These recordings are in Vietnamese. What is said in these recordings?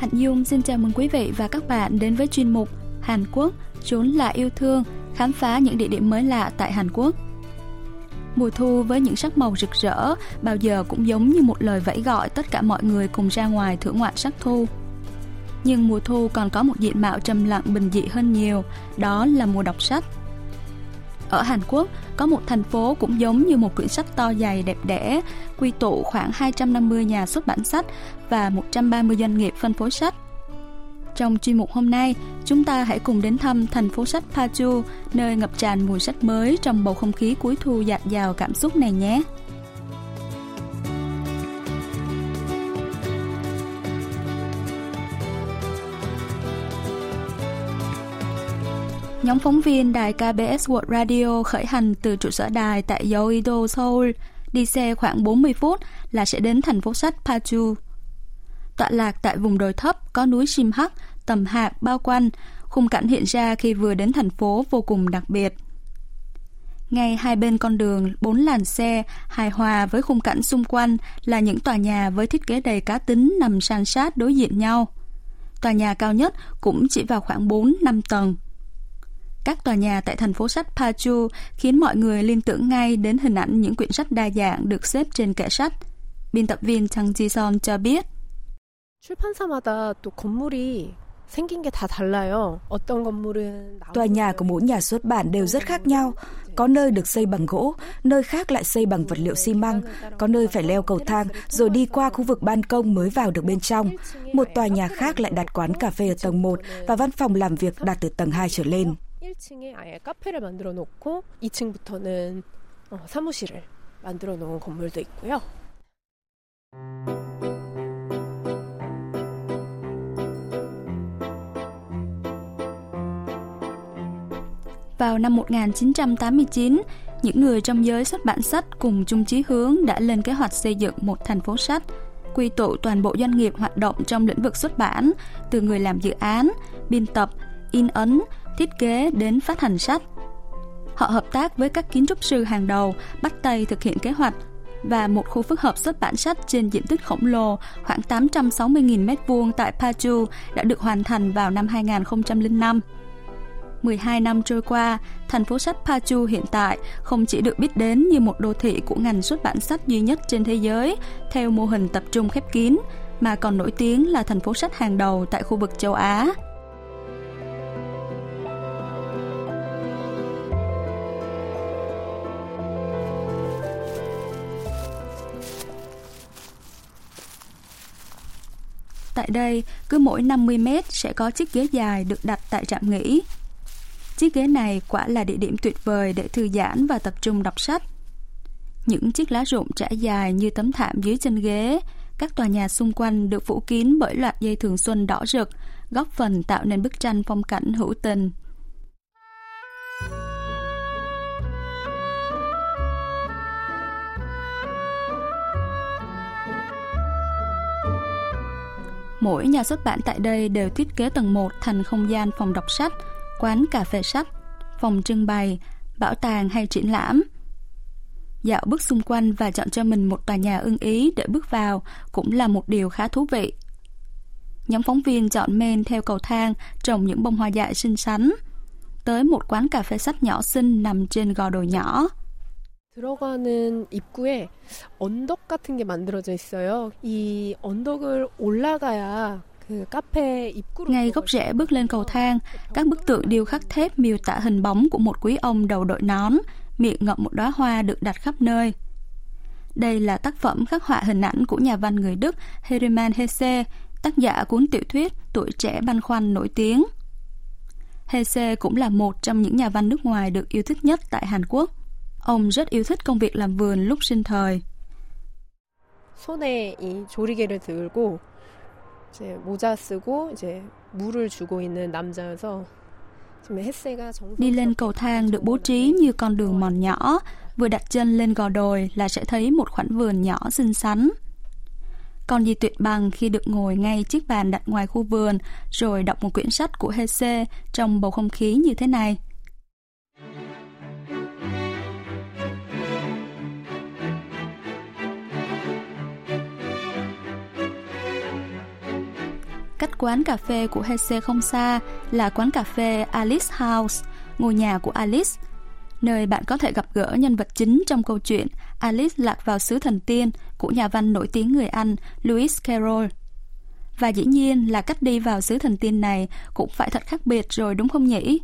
Hạnh Dung xin chào mừng quý vị và các bạn đến với chuyên mục Hàn Quốc, chốn là yêu thương, khám phá những địa điểm mới lạ tại Hàn Quốc. Mùa thu với những sắc màu rực rỡ bao giờ cũng giống như một lời vẫy gọi tất cả mọi người cùng ra ngoài thưởng ngoạn sắc thu. Nhưng mùa thu còn có một diện mạo trầm lặng bình dị hơn nhiều, đó là mùa đọc sách. Ở Hàn Quốc, có một thành phố cũng giống như một quyển sách to dày đẹp đẽ, quy tụ khoảng 250 nhà xuất bản sách và 130 doanh nghiệp phân phối sách. Trong chuyên mục hôm nay, chúng ta hãy cùng đến thăm thành phố sách Paju, nơi ngập tràn mùi sách mới trong bầu không khí cuối thu dạt dào cảm xúc này nhé. Nhóm phóng viên đài KBS World Radio khởi hành từ trụ sở đài tại Yeouido, Seoul, đi xe khoảng 40 phút là sẽ đến thành phố sách Paju. Tọa lạc tại vùng đồi thấp có núi Sim tầm hạc bao quanh, khung cảnh hiện ra khi vừa đến thành phố vô cùng đặc biệt. Ngay hai bên con đường, bốn làn xe, hài hòa với khung cảnh xung quanh là những tòa nhà với thiết kế đầy cá tính nằm san sát đối diện nhau. Tòa nhà cao nhất cũng chỉ vào khoảng 4-5 tầng Các tòa nhà tại thành phố sách Paju khiến mọi người liên tưởng ngay đến hình ảnh những quyển sách đa dạng được xếp trên kệ sách. Biên tập viên Chang Ji-son cho biết. 출판사마다 또 건물이 생긴 게 다 달라요. 어떤 건물은 Tòa nhà của mỗi nhà xuất bản đều rất khác nhau. Có nơi được xây bằng gỗ, nơi khác lại xây bằng vật liệu xi măng, có nơi phải leo cầu thang rồi đi qua khu vực ban công mới vào được bên trong. Một tòa nhà khác lại đặt quán cà phê ở tầng 1 và văn phòng làm việc đặt từ tầng 2 trở lên. 1층에 아예 카페를 만들어 놓고 2층부터는 어, 사무실을 만들어 놓은 건물도 있고요. Vào năm 1989, những người trong giới xuất bản sách cùng chung chí hướng đã lên kế hoạch xây dựng một thành phố sách, quy tụ toàn bộ doanh nghiệp hoạt động trong lĩnh vực xuất bản, từ người làm dự án, biên tập, in ấn, thiết kế đến phát hành sách. Họ hợp tác với các kiến trúc sư hàng đầu, bắt tay thực hiện kế hoạch và một khu phức hợp xuất bản sách trên diện tích khổng lồ khoảng 860.000 m2 tại Paju đã được hoàn thành vào năm 2005. 12 năm trôi qua, thành phố sách Paju hiện tại không chỉ được biết đến như một đô thị của ngành xuất bản sách duy nhất trên thế giới theo mô hình tập trung khép kín, mà còn nổi tiếng là thành phố sách hàng đầu tại khu vực châu Á. Tại đây, cứ mỗi 50 mét sẽ có chiếc ghế dài được đặt tại trạm nghỉ. Chiếc ghế này quả là địa điểm tuyệt vời để thư giãn và tập trung đọc sách. Những chiếc lá rụng trải dài như tấm thảm dưới chân ghế, các tòa nhà xung quanh được phủ kín bởi loạt dây thường xuân đỏ rực, góp phần tạo nên bức tranh phong cảnh hữu tình. Mỗi nhà xuất bản tại đây đều thiết kế tầng 1 thành không gian phòng đọc sách, quán cà phê sách, phòng trưng bày, bảo tàng hay triển lãm. Dạo bước xung quanh và chọn cho mình một tòa nhà ưng ý để bước vào cũng là một điều khá thú vị. Nhóm phóng viên chọn men theo cầu thang trồng những bông hoa dại xinh xắn. Tới một quán cà phê sách nhỏ xinh nằm trên gò đồi nhỏ. 들어가는 입구에 언덕 같은 게 만들어져 있어요. 이 언덕을 올라가야 그 카페 입구로 Ngay gốc rễ bước lên cầu thang, các bức tượng điêu khắc thép miêu tả hình bóng của một quý ông đầu đội nón, miệng ngậm một đóa hoa được đặt khắp nơi. Đây là tác phẩm khắc họa hình ảnh của nhà văn người Đức Hermann Hesse, tác giả cuốn tiểu thuyết Tuổi trẻ băn khoăn nổi tiếng. Hesse cũng là một trong những nhà văn nước ngoài được yêu thích nhất tại Hàn Quốc. Ông rất yêu thích công việc làm vườn lúc sinh thời. 손에 이 조리개를 들고 이제 모자 쓰고 이제 물을 주고 있는 남자여서 지금 햇세가 정성 Đi lên cầu thang được bố trí như con đường mòn nhỏ, vừa đặt chân lên gò đồi là sẽ thấy một khoảnh vườn nhỏ xinh xắn. Còn gì tuyệt bằng khi được ngồi ngay chiếc bàn đặt ngoài khu vườn rồi đọc một quyển sách của Hesse trong bầu không khí như thế này. Cách quán cà phê của Hesse không xa là quán cà phê Alice House, ngôi nhà của Alice, nơi bạn có thể gặp gỡ nhân vật chính trong câu chuyện Alice lạc vào xứ thần tiên của nhà văn nổi tiếng người Anh Lewis Carroll. Và dĩ nhiên là cách đi vào xứ thần tiên này cũng phải thật khác biệt rồi đúng không nhỉ?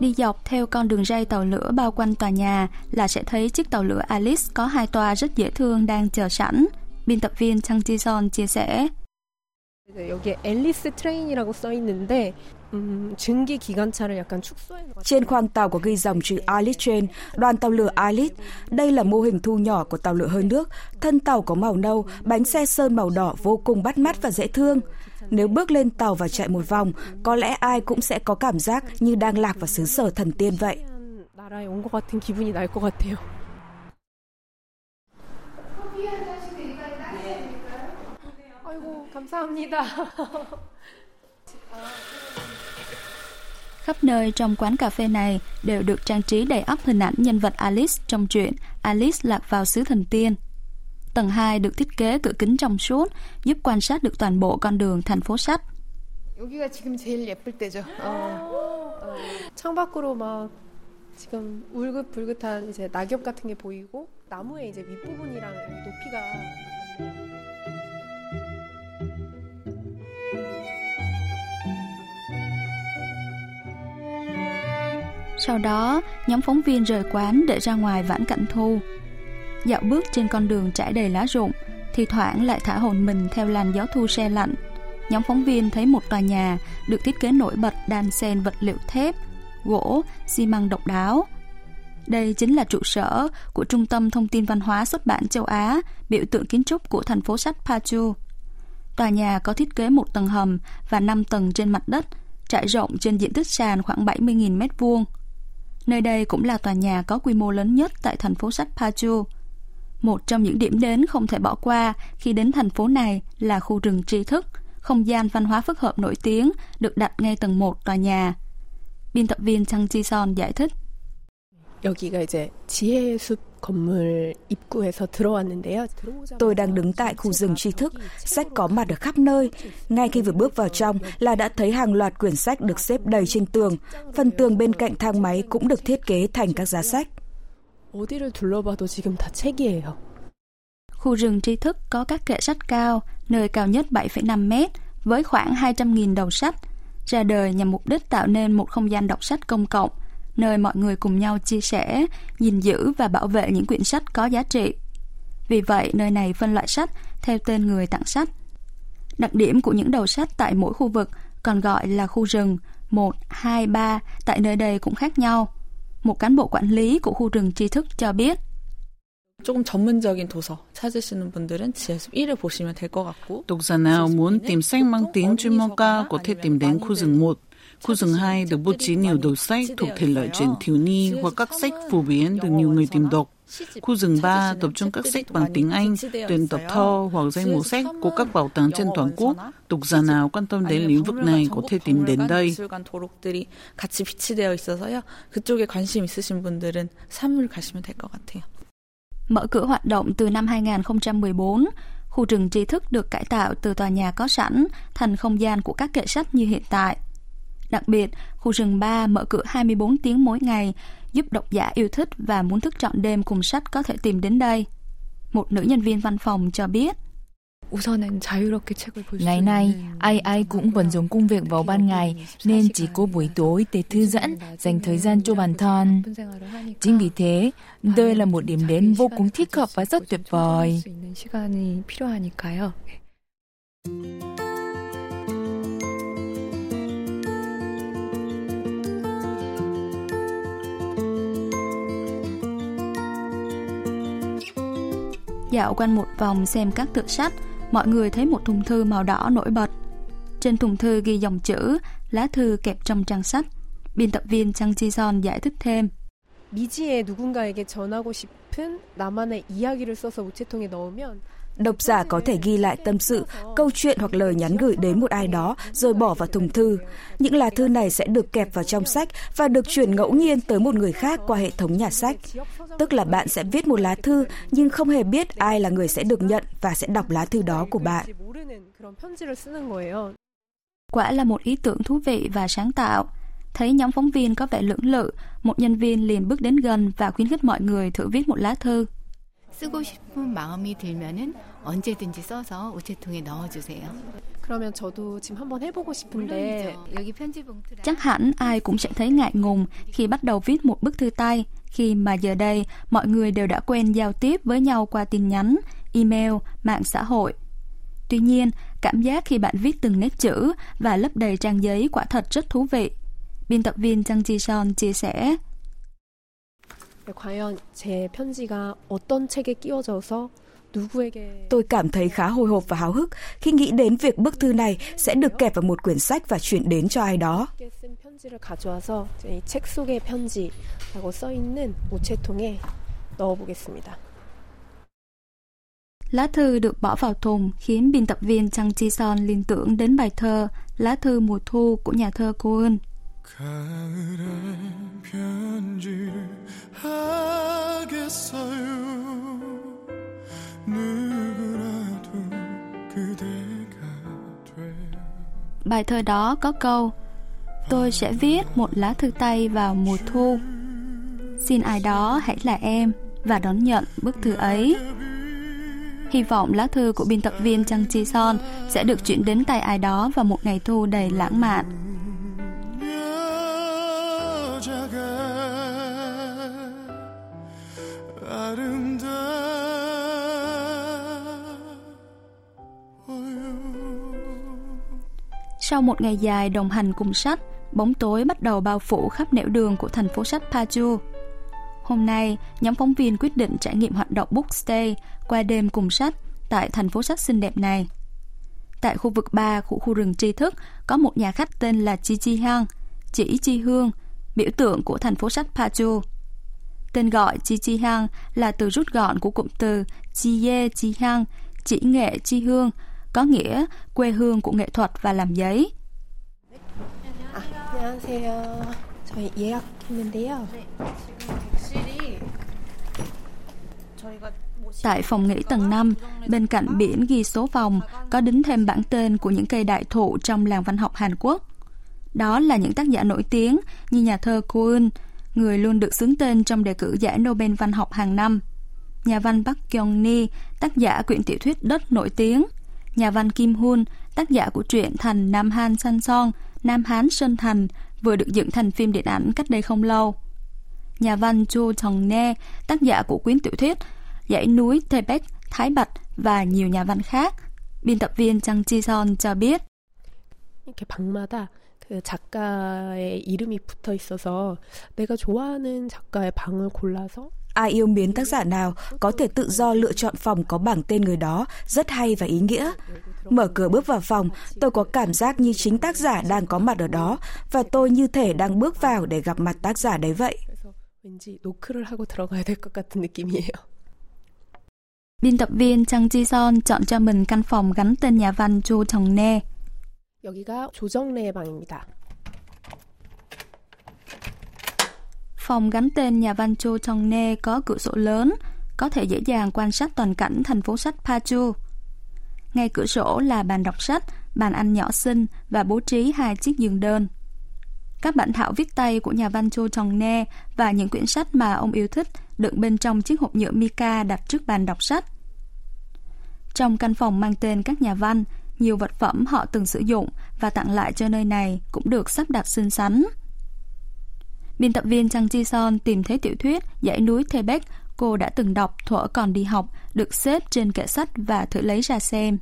Đi dọc theo con đường ray tàu lửa bao quanh tòa nhà là sẽ thấy chiếc tàu lửa Alice có hai toa rất dễ thương đang chờ sẵn. Biên tập viên Chang Ji-son chia sẻ. Trên khoang tàu có ghi dòng chữ Alice Train, đoàn tàu lửa Alice. Đây là mô hình thu nhỏ của tàu lửa hơi nước. Thân tàu có màu nâu, bánh xe sơn màu đỏ vô cùng bắt mắt và dễ thương. Nếu bước lên tàu và chạy một vòng, có lẽ ai cũng sẽ có cảm giác như đang lạc vào xứ sở thần tiên vậy. Khắp nơi trong quán cà phê này đều được trang trí đầy ắp hình ảnh nhân vật Alice trong truyện Alice lạc vào xứ thần tiên. Tầng 2 được thiết kế cửa kính trong suốt, giúp quan sát được toàn bộ con đường thành phố sách. 여기가 지금 제일 예쁠 때죠. 어, 어. 창밖으로 막 지금 울긋불긋한 이제 낙엽 같은 게 보이고 나무의 이제 윗부분이랑 높이가 Sau đó, nhóm phóng viên rời quán để ra ngoài vãn cảnh thu. Dạo bước trên con đường trải đầy lá rụng, thì thoảng lại thả hồn mình theo làn gió thu xe lạnh. Nhóm phóng viên thấy một tòa nhà được thiết kế nổi bật đan xen vật liệu thép, gỗ, xi măng độc đáo. Đây chính là trụ sở của Trung tâm Thông tin Văn hóa xuất bản châu Á, biểu tượng kiến trúc của thành phố sách Pachu. Tòa nhà có thiết kế một tầng hầm và 5 tầng trên mặt đất, trải rộng trên diện tích sàn khoảng 70.000 m2. Nơi đây cũng là tòa nhà có quy mô lớn nhất tại thành phố sách Pachu. Một trong những điểm đến không thể bỏ qua khi đến thành phố này là khu rừng tri thức, không gian văn hóa phức hợp nổi tiếng được đặt ngay tầng 1 tòa nhà. Biên tập viên Chang Ji Son giải thích. Tôi đang đứng tại khu rừng tri thức, sách có mặt ở khắp nơi. Ngay khi vừa bước vào trong là đã thấy hàng loạt quyển sách được xếp đầy trên tường. Phần tường bên cạnh thang máy cũng được thiết kế thành các giá sách. 어디를 둘러봐도 지금 다 책이에요. Khu rừng tri thức có các kệ sách cao, nơi cao nhất 7,5 mét, với khoảng 200.000 đầu sách, ra đời nhằm mục đích tạo nên một không gian đọc sách công cộng, nơi mọi người cùng nhau chia sẻ, gìn giữ và bảo vệ những quyển sách có giá trị. Vì vậy, nơi này phân loại sách theo tên người tặng sách. Đặc điểm của những đầu sách tại mỗi khu vực còn gọi là khu rừng 1, 2, 3 tại nơi đây cũng khác nhau. một cán bộ quản lý của khu rừng tri thức cho biết. Độc giả nào muốn tìm sách mang tiếng chuyên môn ca có thể tìm đến khu rừng 1. Khu rừng 2 được bố trí nhiều đầu sách thuộc thể loại truyện thiếu nhi hoặc các sách phổ biến được nhiều người tìm đọc. Khu rừng 3 tập trung các sách bằng tiếng Anh, tuyển tập thơ hoặc danh mục sách của các bảo tàng trên toàn quốc. Độc giả nào quan tâm đến lĩnh vực này có thể tìm đến đây. 미술관 도록들이 같이 비치되어 있어서요. 그쪽에 관심 있으신 분들은 3을 가시면 될 것 같아요. Mở cửa hoạt động từ năm 2014, khu rừng tri thức được cải tạo từ tòa nhà có sẵn thành không gian của các kệ sách như hiện tại. Đặc biệt, khu rừng 3 mở cửa 24 tiếng mỗi ngày, giúp độc giả yêu thích và muốn thức trọn đêm cùng sách có thể tìm đến đây. Một nữ nhân viên văn phòng cho biết. Ngày nay, ai ai cũng bận dùng công việc vào ban ngày, nên chỉ có buổi tối để thư giãn, dành thời gian cho bản thân. Chính vì thế, đây là một điểm đến vô cùng thích hợp và rất tuyệt vời. Dạo quanh một vòng xem các tựa sách, mọi người thấy một thùng thư màu đỏ nổi bật. Trên thùng thư ghi dòng chữ, lá thư kẹp trong trang sách. Biên tập viên Chang Ji Son giải thích thêm. 미지에 누군가에게 전하고 싶은 나만의 이야기를 써서 우체통에 넣으면 Độc giả có thể ghi lại tâm sự, câu chuyện hoặc lời nhắn gửi đến một ai đó rồi bỏ vào thùng thư. Những lá thư này sẽ được kẹp vào trong sách và được chuyển ngẫu nhiên tới một người khác qua hệ thống nhà sách. Tức là bạn sẽ viết một lá thư nhưng không hề biết ai là người sẽ được nhận và sẽ đọc lá thư đó của bạn. Quả là một ý tưởng thú vị và sáng tạo. Thấy nhóm phóng viên có vẻ lưỡng lự, một nhân viên liền bước đến gần và khuyến khích mọi người thử viết một lá thư. 쓰고 싶은 마음이 들면은 언제든지 써서 우체통에 넣어주세요. 그러면 저도 지금 한번 해보고 싶은데 여기 편지 봉투랑 Chắc hẳn ai cũng sẽ thấy ngại ngùng khi bắt đầu viết một bức thư tay, khi mà giờ đây mọi người đều đã quen giao tiếp với nhau qua tin nhắn, email, mạng xã hội. Tuy nhiên, cảm giác khi bạn viết từng nét chữ và lấp đầy trang giấy quả thật rất thú vị. Biên tập viên Trang Ji Son chia sẻ, 과연 제 편지가 어떤 책에 끼워져서 누구에게 Tôi cảm thấy khá hồi hộp và háo hức khi nghĩ đến việc bức thư này sẽ được kẹp vào một quyển sách và chuyển đến cho ai đó. 함께 쓴 편지를 가져와서 이책 속의 편지라고 써 있는 우체통에 넣어보겠습니다. Lá thư được bỏ vào thùng khiến biên tập viên Trang Ji Son liên tưởng đến bài thơ Lá thư mùa thu của nhà thơ Cô Ưn. 가을에 편지를 하겠어요 누구라도 그대가 돼요 Bài thơ đó có câu Tôi sẽ viết một lá thư tay vào mùa thu Xin ai đó hãy là em và đón nhận bức thư ấy Hy vọng lá thư của biên tập viên Trang Chi Son sẽ được chuyển đến tay ai đó vào một ngày thu đầy lãng mạn. Sau một ngày dài đồng hành cùng sách, bóng tối bắt đầu bao phủ khắp nẻo đường của thành phố sách Paju. Hôm nay, nhóm phóng viên quyết định trải nghiệm hoạt động bookstay qua đêm cùng sách tại thành phố sách xinh đẹp này. Tại khu vực 3 của khu rừng tri thức có một nhà khách tên là Chi Chi Hang, chỉ Chi Hương, biểu tượng của thành phố sách Paju. Tên gọi Chi Chi Hang là từ rút gọn của cụm từ Chi Ye Chi Hang, chỉ nghệ Chi Hương, có nghĩa quê hương của nghệ thuật và làm giấy. Tại phòng nghỉ tầng 5, bên cạnh biển ghi số phòng có đính thêm bảng tên của những cây đại thụ trong làng văn học Hàn Quốc. Đó là những tác giả nổi tiếng như nhà thơ Kuhn, người luôn được xướng tên trong đề cử giải Nobel văn học hàng năm. Nhà văn Park Kyung Ni, tác giả quyển tiểu thuyết Đất nổi tiếng, Nhà văn Kim Hun, tác giả của truyện Thành Nam Han San Song, Nam Hán Sơn Thành, vừa được dựng thành phim điện ảnh cách đây không lâu. Nhà văn Cho Chong Ne, tác giả của quyển tiểu thuyết Dãy núi Tebek, Thái Bạch và nhiều nhà văn khác. Biên tập viên Trang Chi Son cho biết. 이렇게 방마다 그 작가의 이름이 붙어 있어서 내가 좋아하는 작가의 방을 골라서 Ai yêu mến tác giả nào có thể tự do lựa chọn phòng có bảng tên người đó, rất hay và ý nghĩa. Mở cửa bước vào phòng, tôi có cảm giác như chính tác giả đang có mặt ở đó và tôi như thể đang bước vào để gặp mặt tác giả đấy vậy. 그래서 왠지 노크를 하고 들어가야 될 것 같은 느낌이에요. Biên tập viên Trang Ji Son chọn cho mình căn phòng gắn tên nhà văn Cho Chong Ne. 여기가 조정래의 방입니다. Phòng gắn tên nhà văn Cho Chong Ne có cửa sổ lớn, có thể dễ dàng quan sát toàn cảnh thành phố sách Paju. Ngay cửa sổ là bàn đọc sách, bàn ăn nhỏ xinh và bố trí hai chiếc giường đơn. Các bản thảo viết tay của nhà văn Cho Chong Ne và những quyển sách mà ông yêu thích đựng bên trong chiếc hộp nhựa mica đặt trước bàn đọc sách. Trong căn phòng mang tên các nhà văn, nhiều vật phẩm họ từng sử dụng và tặng lại cho nơi này cũng được sắp đặt xinh xắn. Biên tập viên Trang Ji Son tìm thấy tiểu thuyết Dãy núi Thebek cô đã từng đọc thuở còn đi học được xếp trên kệ sách và thử lấy ra xem.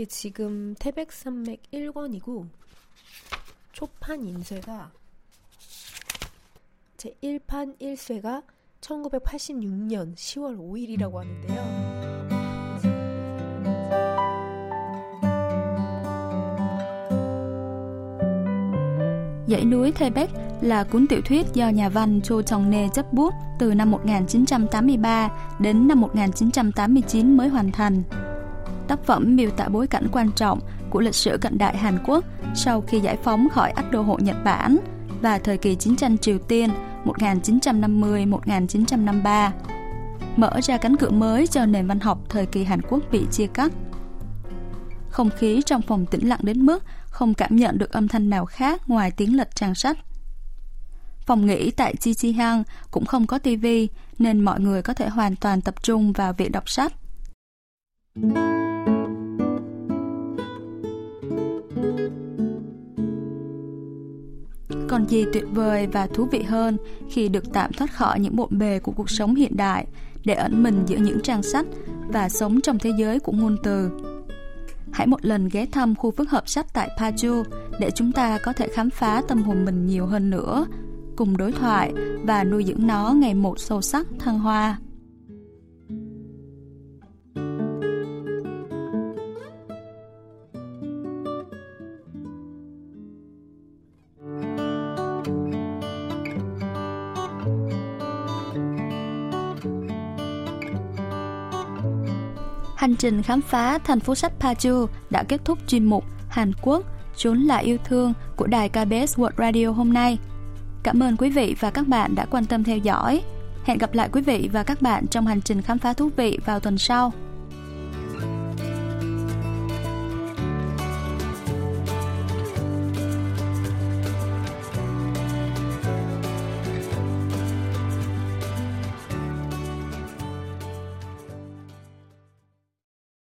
이게 지금 태백산맥 1권이고 초판 인쇄가 제 1판 1쇄가 1986년 10월 5일이라고 하는데요. Dãy núi Thebek là cuốn tiểu thuyết do nhà văn Cho Chong Nê chấp bút từ năm 1983 đến năm 1989 mới hoàn thành. Tác phẩm miêu tả bối cảnh quan trọng của lịch sử cận đại Hàn Quốc sau khi giải phóng khỏi ách đô hộ Nhật Bản và thời kỳ chiến tranh Triều Tiên 1950-1953, mở ra cánh cửa mới cho nền văn học thời kỳ Hàn Quốc bị chia cắt. Không khí trong phòng tĩnh lặng đến mức không cảm nhận được âm thanh nào khác ngoài tiếng lật trang sách. Phòng nghỉ tại Chi Chi Hang cũng không có tivi nên mọi người có thể hoàn toàn tập trung vào việc đọc sách. Còn gì tuyệt vời và thú vị hơn khi được tạm thoát khỏi những bộn bề của cuộc sống hiện đại để ẩn mình giữa những trang sách và sống trong thế giới của ngôn từ. Hãy một lần ghé thăm khu phức hợp sách tại Paju để chúng ta có thể khám phá tâm hồn mình nhiều hơn nữa, cùng đối thoại và nuôi dưỡng nó ngày một sâu sắc thăng hoa. Hành trình khám phá thành phố sách Paju đã kết thúc chuyên mục Hàn Quốc chốn là yêu thương của đài KBS World Radio hôm nay. Cảm ơn quý vị và các bạn đã quan tâm theo dõi. Hẹn gặp lại quý vị và các bạn trong hành trình khám phá thú vị vào tuần sau.